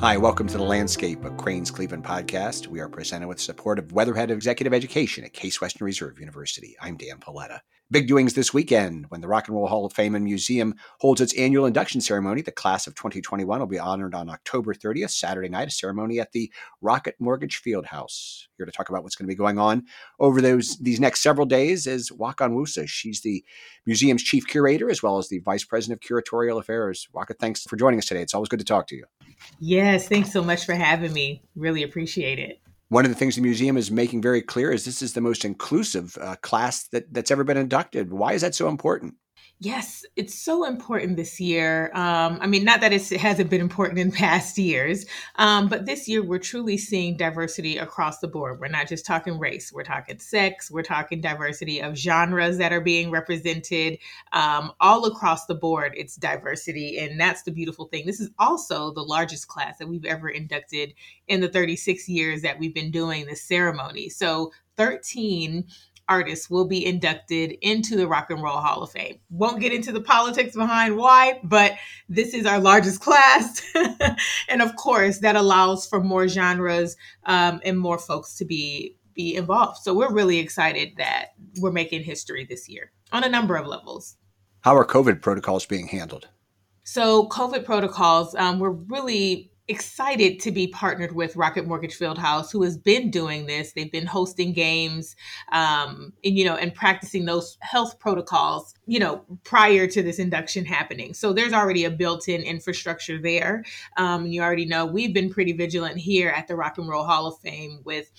Hi, welcome to the Landscape of Crain's Cleveland podcast. We are presented with support of Weatherhead Executive Education at Case Western Reserve University. I'm Dan Polletta. Big doings this weekend when the Rock and Roll Hall of Fame and Museum holds its annual induction ceremony. The class of 2021 will be honored on October 30th, Saturday night, a ceremony at the Rocket Mortgage Fieldhouse. Here to talk about what's going to be going on over those these next several days is Nwaka Onwusa. She's the museum's chief curator as well as the vice president of curatorial affairs. Nwaka, thanks for joining us today. It's always good to talk to you. Yes, thanks so much for having me. Really appreciate it. One of the things the museum is making very clear is this is the most inclusive uh, class that, that's ever been inducted. Why is that so important? Yes, it's so important this year. Um, I mean, not that it hasn't been important in past years, um, but this year we're truly seeing diversity across the board. We're not just talking race, we're talking sex, we're talking diversity of genres that are being represented um, all across the board. It's diversity, and that's the beautiful thing. This is also the largest class that we've ever inducted in the 36 years that we've been doing this ceremony. So, 13 artists will be inducted into the Rock and Roll Hall of Fame. Won't get into the politics behind why, but this is our largest class. and of course, that allows for more genres um, and more folks to be be involved. So we're really excited that we're making history this year on a number of levels. How are COVID protocols being handled? So, COVID protocols, um, we're really excited to be partnered with Rocket Mortgage Fieldhouse, who has been doing this. They've been hosting games, um, and you know, and practicing those health protocols, you know, prior to this induction happening. So there's already a built-in infrastructure there. Um, you already know we've been pretty vigilant here at the Rock and Roll Hall of Fame with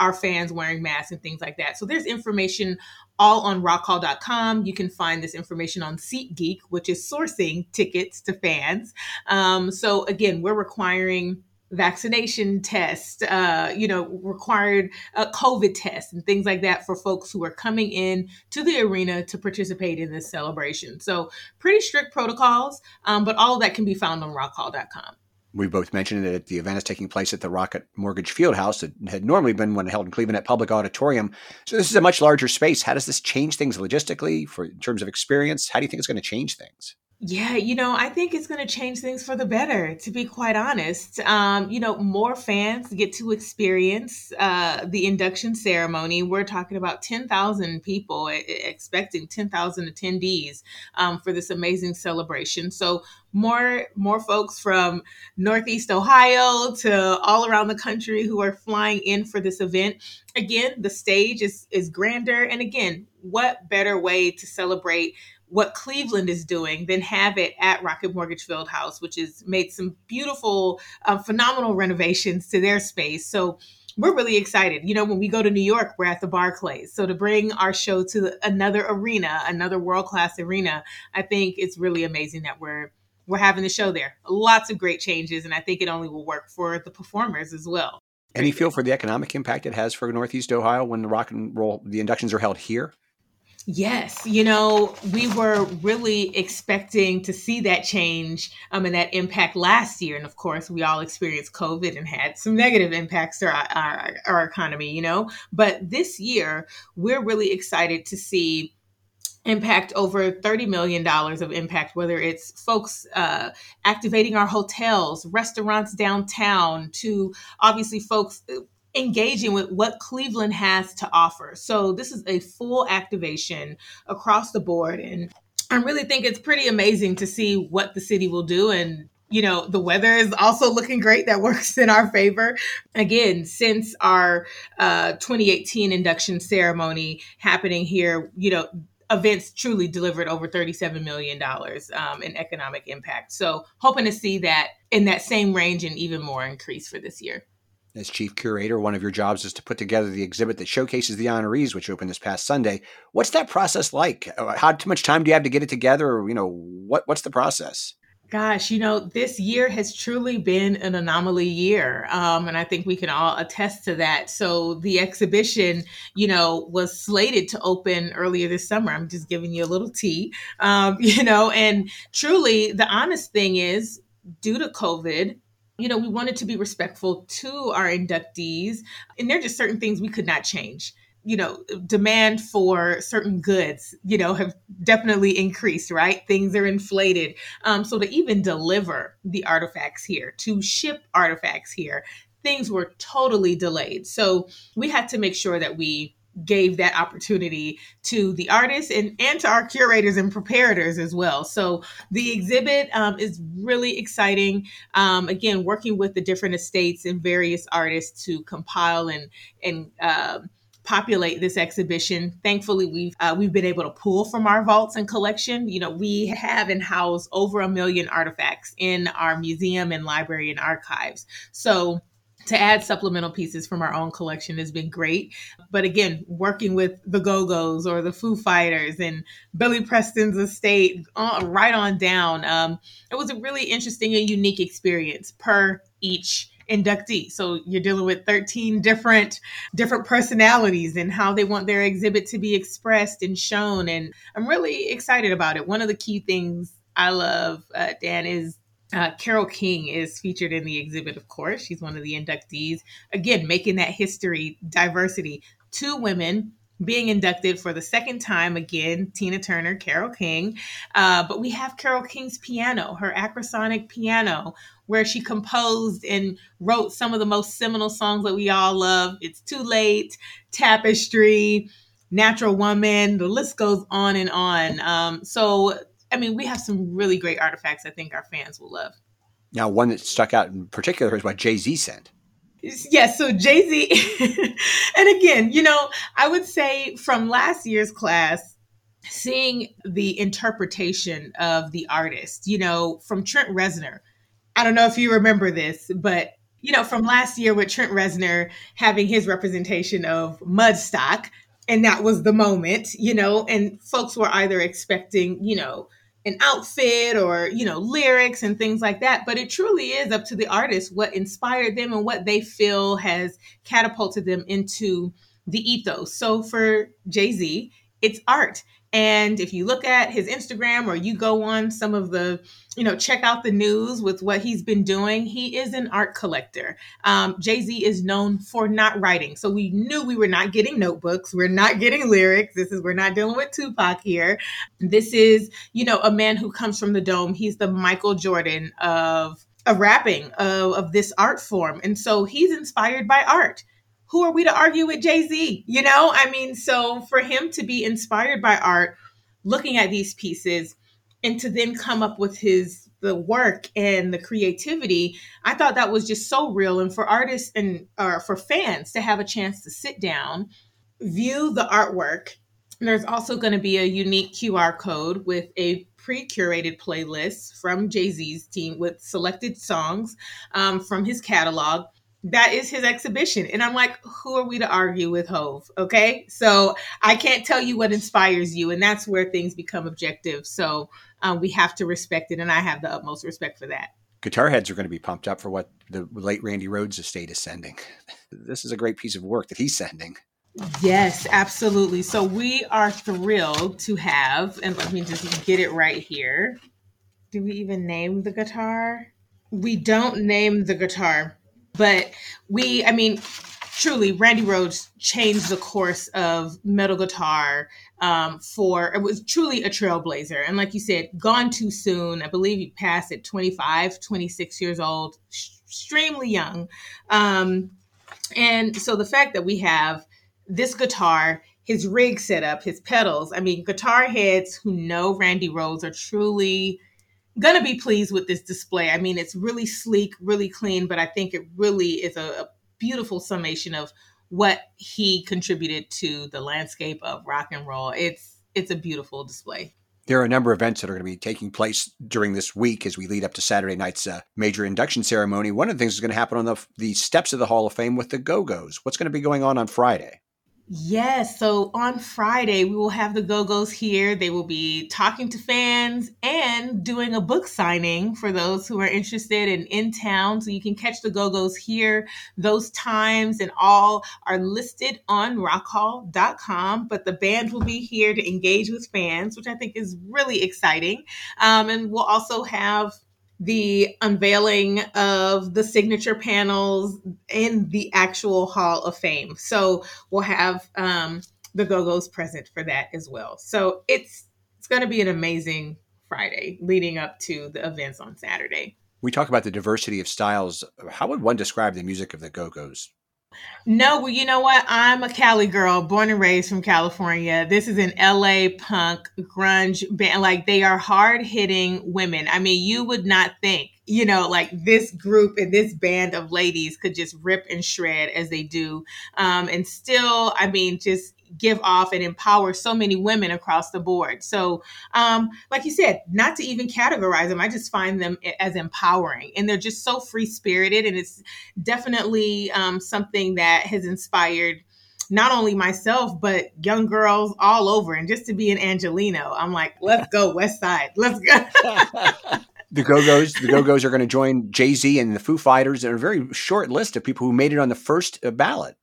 our fans wearing masks and things like that. So there's information all on rockhall.com. You can find this information on SeatGeek, which is sourcing tickets to fans. Um, so again, we're requiring vaccination tests, uh, you know, required uh, COVID tests and things like that for folks who are coming in to the arena to participate in this celebration. So pretty strict protocols, um, but all of that can be found on rockhall.com we both mentioned that the event is taking place at the Rocket Mortgage Fieldhouse. that had normally been one held in Cleveland at Public Auditorium. So this is a much larger space. How does this change things logistically for in terms of experience? How do you think it's going to change things? Yeah, you know, I think it's going to change things for the better, to be quite honest. Um, you know, more fans get to experience uh, the induction ceremony. We're talking about 10,000 people, expecting 10,000 attendees um, for this amazing celebration. So, more more folks from Northeast Ohio to all around the country who are flying in for this event. Again, the stage is is grander, and again, what better way to celebrate what Cleveland is doing than have it at Rocket Mortgage Field House, which has made some beautiful, uh, phenomenal renovations to their space. So we're really excited. You know, when we go to New York, we're at the Barclays. So to bring our show to another arena, another world class arena, I think it's really amazing that we're we're having the show there. Lots of great changes, and I think it only will work for the performers as well. Any feel for the economic impact it has for Northeast Ohio when the rock and roll the inductions are held here? Yes, you know, we were really expecting to see that change um, and that impact last year. And of course, we all experienced COVID and had some negative impacts to our, our, our economy, you know. But this year, we're really excited to see impact over $30 million of impact, whether it's folks uh, activating our hotels, restaurants downtown, to obviously folks engaging with what Cleveland has to offer. So this is a full activation across the board. And I really think it's pretty amazing to see what the city will do. And, you know, the weather is also looking great. That works in our favor. Again, since our uh, 2018 induction ceremony happening here, you know, events truly delivered over $37 million um, in economic impact. So hoping to see that in that same range and even more increase for this year. As chief curator, one of your jobs is to put together the exhibit that showcases the honorees, which opened this past Sunday. What's that process like? Uh, how much time do you have to get it together? You know, what what's the process? Gosh, you know, this year has truly been an anomaly year. Um, and I think we can all attest to that. So the exhibition, you know, was slated to open earlier this summer. I'm just giving you a little tea, um, you know, and truly the honest thing is, due to COVID, you know, we wanted to be respectful to our inductees, and there are just certain things we could not change. you know demand for certain goods you know have definitely increased right? Things are inflated. Um, so to even deliver the artifacts here to ship artifacts here things were totally delayed. So we had to make sure that we gave that opportunity to the artists and, and to our curators and preparators as well. So the exhibit um, is really exciting. Um, again, working with the different estates and various artists to compile and and uh, populate this exhibition. Thankfully, we've uh, we've been able to pull from our vaults and collection. You know, we have and house over a million artifacts in our museum and library and archives. So to add supplemental pieces from our own collection has been great. But again, working with the Go Go's or the Foo Fighters and Billy Preston's estate, uh, right on down, um, it was a really interesting and unique experience per each inductee. So you're dealing with 13 different different personalities and how they want their exhibit to be expressed and shown. And I'm really excited about it. One of the key things I love, uh, Dan, is uh, Carole King is featured in the exhibit, of course. She's one of the inductees. Again, making that history, diversity. Two women being inducted for the second time again tina turner Carole King uh, but we have Carole King's piano her acrosonic piano where she composed and wrote some of the most seminal songs that we all love it's too late tapestry natural woman the list goes on and on um, so I mean, we have some really great artifacts I think our fans will love. Now, one that stuck out in particular is what Jay Z sent. Yes, so Jay Z, and again, you know, I would say from last year's class, seeing the interpretation of the artist, you know, from Trent Reznor. I don't know if you remember this, but you know, from last year with Trent Reznor having his representation of Mudstock, and that was the moment, you know, and folks were either expecting, you know, an outfit or you know lyrics and things like that but it truly is up to the artist what inspired them and what they feel has catapulted them into the ethos. So for jay-z it's art and if you look at his Instagram or you go on some of the, you know, check out the news with what he's been doing, he is an art collector. Um, Jay Z is known for not writing. So we knew we were not getting notebooks. We're not getting lyrics. This is, we're not dealing with Tupac here. This is, you know, a man who comes from the dome. He's the Michael Jordan of, of rapping, of, of this art form. And so he's inspired by art who are we to argue with Jay Z? You know, I mean, so for him to be inspired by art, looking at these pieces, and to then come up with his the work and the creativity, I thought that was just so real. And for artists and or for fans to have a chance to sit down, view the artwork. There's also going to be a unique QR code with a pre-curated playlist from Jay Z's team with selected songs um, from his catalog that is his exhibition. And I'm like, who are we to argue with Hove? Okay. So I can't tell you what inspires you. And that's where things become objective. So um, we have to respect it. And I have the utmost respect for that. Guitar heads are going to be pumped up for what the late Randy Rhoads estate is sending. This is a great piece of work that he's sending. Yes, absolutely. So we are thrilled to have, and let me just get it right here. Do we even name the guitar? We don't name the guitar but we, I mean, truly, Randy Rhoads changed the course of metal guitar um, for, it was truly a trailblazer. And like you said, gone too soon. I believe he passed at 25, 26 years old, extremely young. Um, and so the fact that we have this guitar, his rig set up, his pedals, I mean, guitar heads who know Randy Rhoads are truly gonna be pleased with this display. I mean, it's really sleek, really clean, but I think it really is a, a beautiful summation of what he contributed to the landscape of rock and roll. It's it's a beautiful display. There are a number of events that are going to be taking place during this week as we lead up to Saturday night's uh, major induction ceremony. One of the things is going to happen on the the steps of the Hall of Fame with the Go Go's. What's going to be going on on Friday? Yes. So on Friday, we will have the Go Go's here. They will be talking to fans and doing a book signing for those who are interested and in town. So you can catch the Go Go's here. Those times and all are listed on rockhall.com. But the band will be here to engage with fans, which I think is really exciting. Um, and we'll also have the unveiling of the signature panels in the actual Hall of Fame. So we'll have um, the Go Go's present for that as well. So it's it's going to be an amazing Friday leading up to the events on Saturday. We talk about the diversity of styles. How would one describe the music of the Go Go's? No, well, you know what? I'm a Cali girl, born and raised from California. This is an LA punk grunge band. Like they are hard hitting women. I mean, you would not think, you know, like this group and this band of ladies could just rip and shred as they do. Um, and still, I mean, just give off and empower so many women across the board. So, um, like you said, not to even categorize them, I just find them as empowering, and they're just so free spirited, and it's definitely um, something that has inspired not only myself but young girls all over. And just to be an Angelino, I'm like, let's go West Side, let's go. the Go Go's, the Go Go's are going to join Jay Z and the Foo Fighters, and a very short list of people who made it on the first uh, ballot.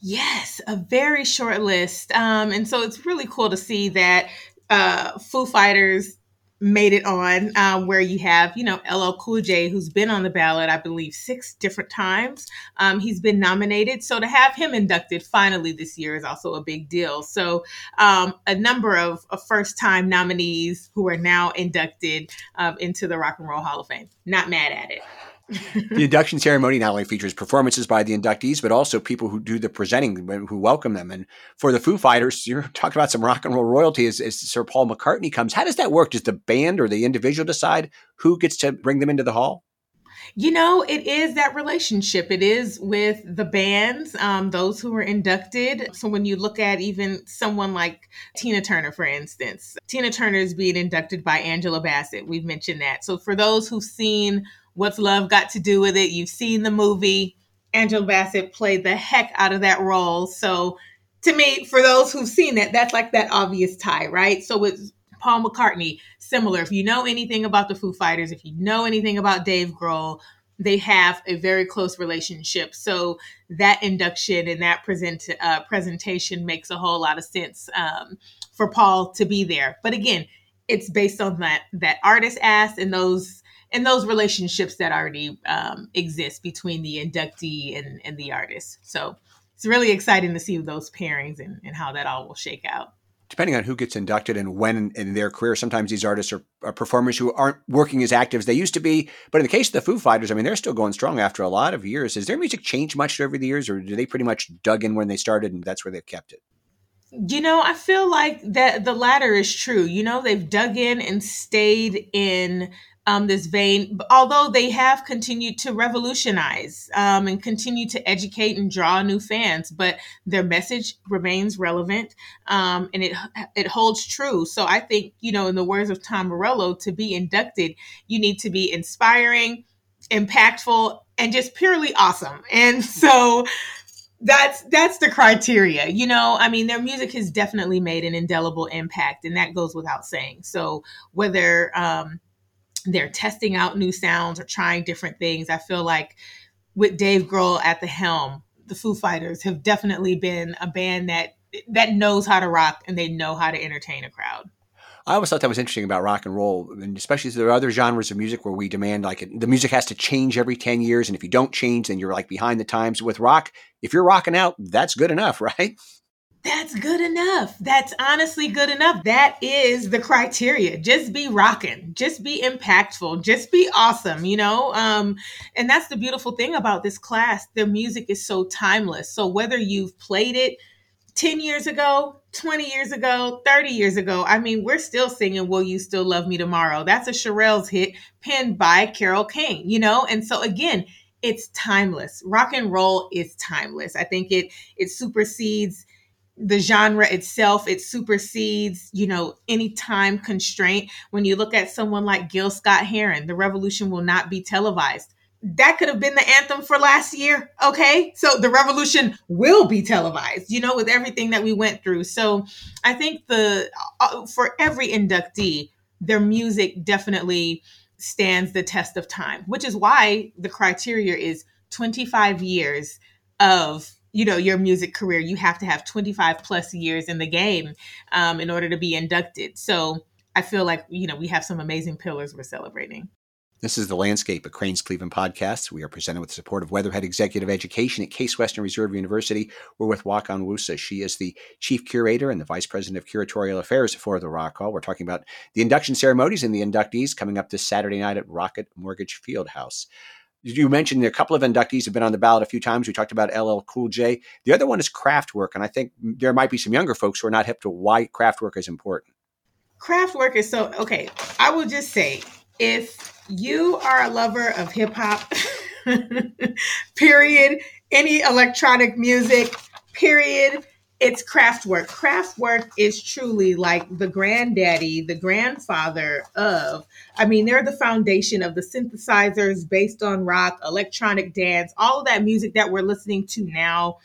Yes, a very short list. Um, and so it's really cool to see that uh, Foo Fighters made it on um, where you have you know LL Cool J who's been on the ballot I believe six different times. Um, he's been nominated. So to have him inducted finally this year is also a big deal. So um, a number of, of, first time nominees who are now inducted um, into the Rock and Roll Hall of Fame. Not mad at it the induction ceremony not only features performances by the inductees, but also people who do the presenting, who welcome them. And for the Foo Fighters, you're talking about some rock and roll royalty as, as Sir Paul McCartney comes. How does that work? Does the band or the individual decide who gets to bring them into the hall? You know, it is that relationship. It is with the bands, um, those who are inducted. So when you look at even someone like Tina Turner, for instance, Tina Turner is being inducted by Angela Bassett. We've mentioned that. So for those who've seen What's Love Got to Do with It? You've seen the movie. Angela Bassett played the heck out of that role. So, to me, for those who've seen it, that's like that obvious tie, right? So, with Paul McCartney, similar. If you know anything about the Foo Fighters, if you know anything about Dave Grohl, they have a very close relationship. So that induction and that present uh, presentation makes a whole lot of sense um, for Paul to be there. But again, it's based on that that artist asked and those and those relationships that already um, exist between the inductee and, and the artist. So it's really exciting to see those pairings and, and how that all will shake out depending on who gets inducted and when in their career, sometimes these artists are, are, performers who aren't working as active as they used to be. But in the case of the Foo Fighters, I mean, they're still going strong after a lot of years. Has their music changed much over the years, or do they pretty much dug in when they started and that's where they've kept it? You know, I feel like that the latter is true. You know, they've dug in and stayed in um, this vein, although they have continued to revolutionize um, and continue to educate and draw new fans, but their message remains relevant um, and it it holds true. So I think you know, in the words of Tom Morello, to be inducted, you need to be inspiring, impactful, and just purely awesome. And so that's that's the criteria you know i mean their music has definitely made an indelible impact and that goes without saying so whether um they're testing out new sounds or trying different things. I feel like with Dave Grohl at the helm, the Foo Fighters have definitely been a band that that knows how to rock and they know how to entertain a crowd. I always thought that was interesting about rock and roll, and especially there are other genres of music where we demand like the music has to change every ten years, and if you don't change, then you're like behind the times. With rock, if you're rocking out, that's good enough, right? That's good enough. That's honestly good enough. That is the criteria. Just be rocking. Just be impactful. Just be awesome, you know? Um, and that's the beautiful thing about this class. The music is so timeless. So whether you've played it 10 years ago, 20 years ago, 30 years ago, I mean, we're still singing Will You Still Love Me Tomorrow? That's a Shirelles hit penned by Carole King, you know? And so again, it's timeless. Rock and roll is timeless. I think it it supersedes the genre itself it supersedes you know any time constraint. When you look at someone like gil scott heron the revolution will not be televised. That could have been the anthem for last year okay? So the revolution will be televised you know with everything that we went through. So i think the uh, for every inductee their music definitely stands the test of time which is why the criteria is 25 years of you know your music career you have to have 25 plus years in the game um, in order to be inducted so i feel like you know we have some amazing pillars we're celebrating This is the Landscape, a Crain's Cleveland podcast. We are presented with the support of Weatherhead Executive Education at Case Western Reserve University. We're with Nwaka Onwusa. She is the Chief Curator and the Vice President of Curatorial Affairs for the Rock Hall. We're talking about the induction ceremonies and the inductees coming up this Saturday night at Rocket Mortgage Fieldhouse. You mentioned a couple of inductees have been on the ballot a few times. We talked about LL Cool J. The other one is Kraftwerk, and I think there might be some younger folks who are not hip to why Kraftwerk is important. Kraftwerk is so okay. I will just say if you are a lover of hip hop, period, any electronic music, period, it's Kraftwerk. Kraftwerk is truly like the granddaddy, the grandfather of, I mean, they're the foundation of the synthesizers based on rock, electronic dance, all of that music that we're listening to now.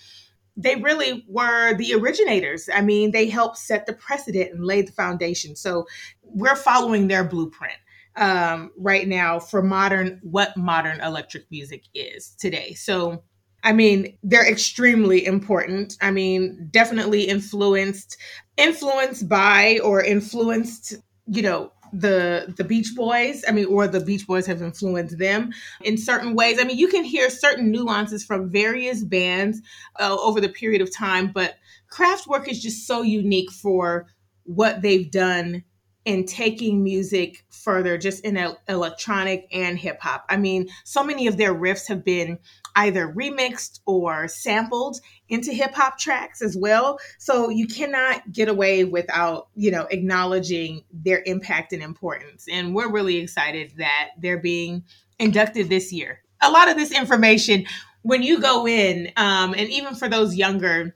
They really were the originators. I mean, they helped set the precedent and lay the foundation. So we're following their blueprint um, right now for modern what modern electric music is today. So, I mean, they're extremely important. I mean, definitely influenced influenced by or influenced, you know, the the Beach Boys. I mean, or the Beach Boys have influenced them in certain ways. I mean, you can hear certain nuances from various bands uh, over the period of time, but Kraftwerk is just so unique for what they've done in taking music further, just in electronic and hip hop. I mean, so many of their riffs have been either remixed or sampled into hip hop tracks as well. So you cannot get away without, you know, acknowledging their impact and importance. And we're really excited that they're being inducted this year. A lot of this information, when you go in, um, and even for those younger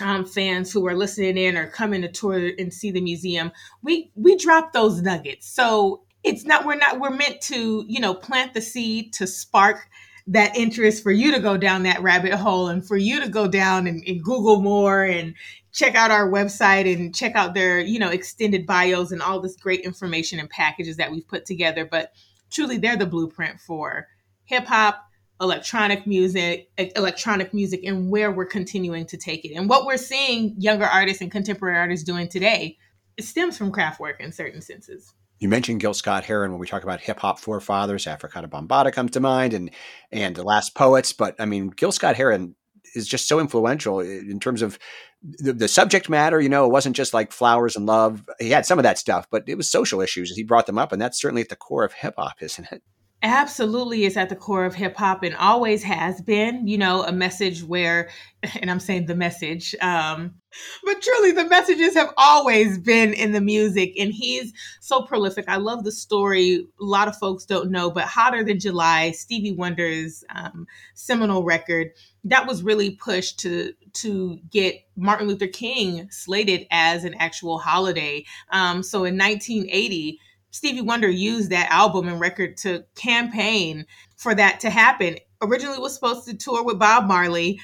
um, fans who are listening in or coming to tour and see the museum, we we drop those nuggets. So it's not we're not we're meant to you know plant the seed to spark that interest for you to go down that rabbit hole and for you to go down and, and Google more and check out our website and check out their you know extended bios and all this great information and packages that we've put together. But truly, they're the blueprint for hip hop electronic music, electronic music, and where we're continuing to take it. And what we're seeing younger artists and contemporary artists doing today, it stems from Kraftwerk in certain senses. You mentioned Gil Scott Heron when we talk about hip hop forefathers. Afrika Bambaataa comes to mind, and and the Last Poets. But I mean, Gil Scott Heron is just so influential in terms of the, the, subject matter. You know, it wasn't just like flowers and love. He had some of that stuff, but it was social issues. He brought them up, and that's certainly at the core of hip hop, isn't it? Absolutely is at the core of hip hop and always has been, you know, a message where, and I'm saying the message, um, but truly the messages have always been in the music. And he's so prolific. I love the story. A lot of folks don't know, but Hotter Than July, Stevie Wonder's um, seminal record, that was really pushed to to get Martin Luther King slated as an actual holiday. Um, so in 1980, Stevie Wonder used that album and record to campaign for that to happen. Originally was supposed to tour with Bob Marley.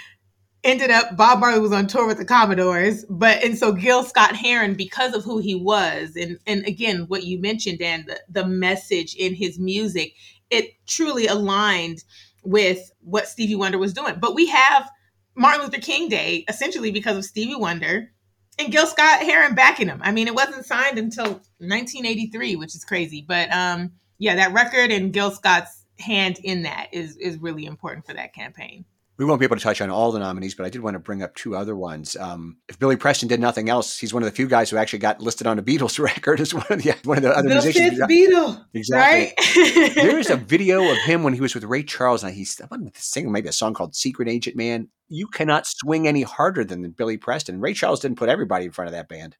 Ended up Bob Marley was on tour with the Commodores, but and so Gil Scott Heron, because of who he was, and and again what you mentioned and the, the message in his music, it truly aligned with what Stevie Wonder was doing. But we have Martin Luther King Day essentially because of Stevie Wonder and Gil Scott Heron backing him. I mean, it wasn't signed until 1983, which is crazy. But um, yeah, that record and Gil Scott's hand in that is is really important for that campaign we won't be able to touch on all the nominees, but I did want to bring up two other ones. Um, if Billy Preston did nothing else, he's one of the few guys who actually got listed on a Beatles record as one of the one of the other the musicians. Fifth Beatle, exactly. Right? There's a video of him when he was with Ray Charles, and he's singing maybe a song called "Secret Agent Man." You cannot swing any harder than Billy Preston. Ray Charles didn't put everybody in front of that band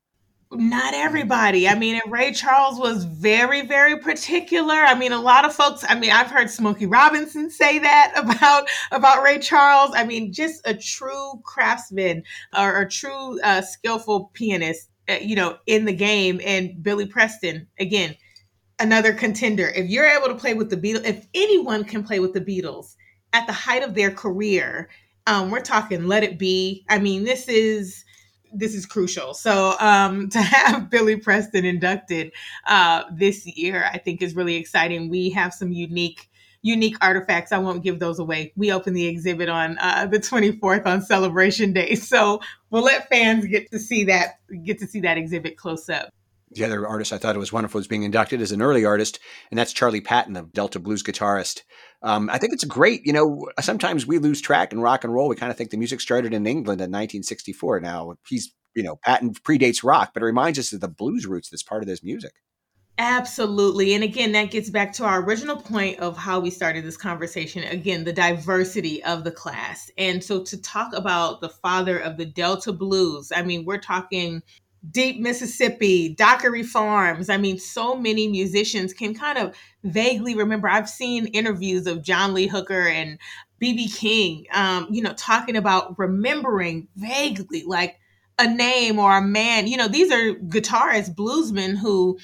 not everybody. I mean, and Ray Charles was very, very particular. I mean, a lot of folks. I mean, I've heard Smokey Robinson say that about about Ray Charles. I mean, just a true craftsman or a true uh, skillful pianist. Uh, you know, in the game. And Billy Preston again, another contender. If you're able to play with the Beatles, if anyone can play with the Beatles at the height of their career, um, we're talking Let It Be. I mean, this is this is crucial. So um, to have Billy Preston inducted uh, this year, I think is really exciting. We have some unique unique artifacts. I won't give those away. We open the exhibit on uh, the 24th on Celebration Day, so we'll let fans get to see that get to see that exhibit close up. The other artist I thought it was wonderful was being inducted as an early artist, and that's Charlie Patton, the Delta blues guitarist. Um, I think it's great. You know, sometimes we lose track in rock and roll. We kind of think the music started in England in 1964. Now he's, you know, Patton predates rock, but it reminds us of the blues roots that's part of this music. Absolutely. And again, that gets back to our original point of how we started this conversation. Again, the diversity of the class. And so to talk about the father of the Delta blues, I mean, we're talking deep Mississippi, Dockery Farms. I mean, so many musicians can kind of vaguely remember. I've seen interviews of John Lee Hooker and BB King, um, you know, talking about remembering vaguely like a name or a man. You know, these are guitarists, bluesmen who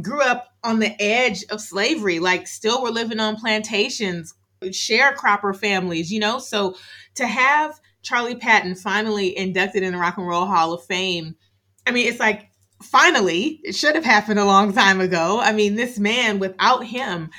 grew up on the edge of slavery, like still were living on plantations, sharecropper families, you know? So to have Charlie Patton finally inducted in the Rock and Roll Hall of Fame, I mean, it's like finally, it should have happened a long time ago. I mean, this man, without him,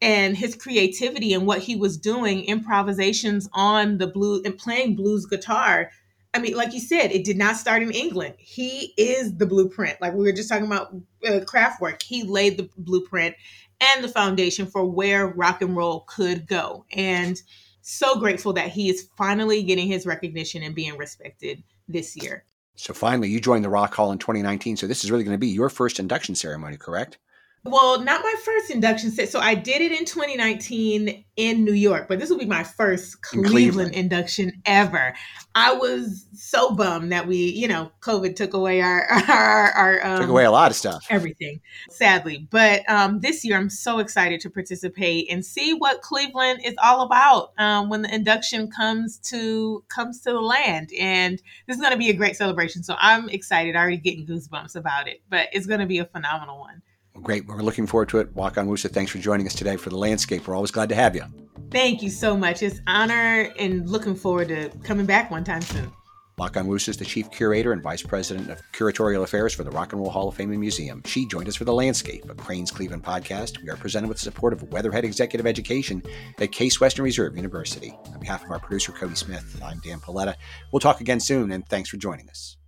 and his creativity and what he was doing, improvisations on the blue and playing blues guitar I mean, like you said, it did not start in England. He is the blueprint. Like we were just talking about uh, Kraftwerk. He laid the blueprint and the foundation for where rock and roll could go. And so grateful that he is finally getting his recognition and being respected this year. So finally, you joined the Rock Hall in 2019. So this is really going to be your first induction ceremony, correct? Well, not my first induction set. So I did it in 2019 in New York, but this will be my first Cleveland, Cleveland, induction ever. I was so bummed that we, you know, COVID took away our our, our um, took away a lot of stuff, everything, sadly. But um, this year, I'm so excited to participate and see what Cleveland is all about um, when the induction comes to comes to the land. And this is going to be a great celebration. So I'm excited. I'm Already getting goosebumps about it, but it's going to be a phenomenal one. Great. We're looking forward to it. Nwaka Onwusa, thanks for joining us today for the landscape. We're always glad to have you. Thank you so much. It's honor and looking forward to coming back one time soon. Nwaka Onwusa is the Chief Curator and Vice President of Curatorial Affairs for the Rock and Roll Hall of Fame and Museum. She joined us for The Landscape, a Crain's Cleveland podcast. We are presented with the support of Weatherhead Executive Education at Case Western Reserve University. On behalf of our producer, Cody Smith, I'm Dan Polletta. We'll talk again soon, and thanks for joining us.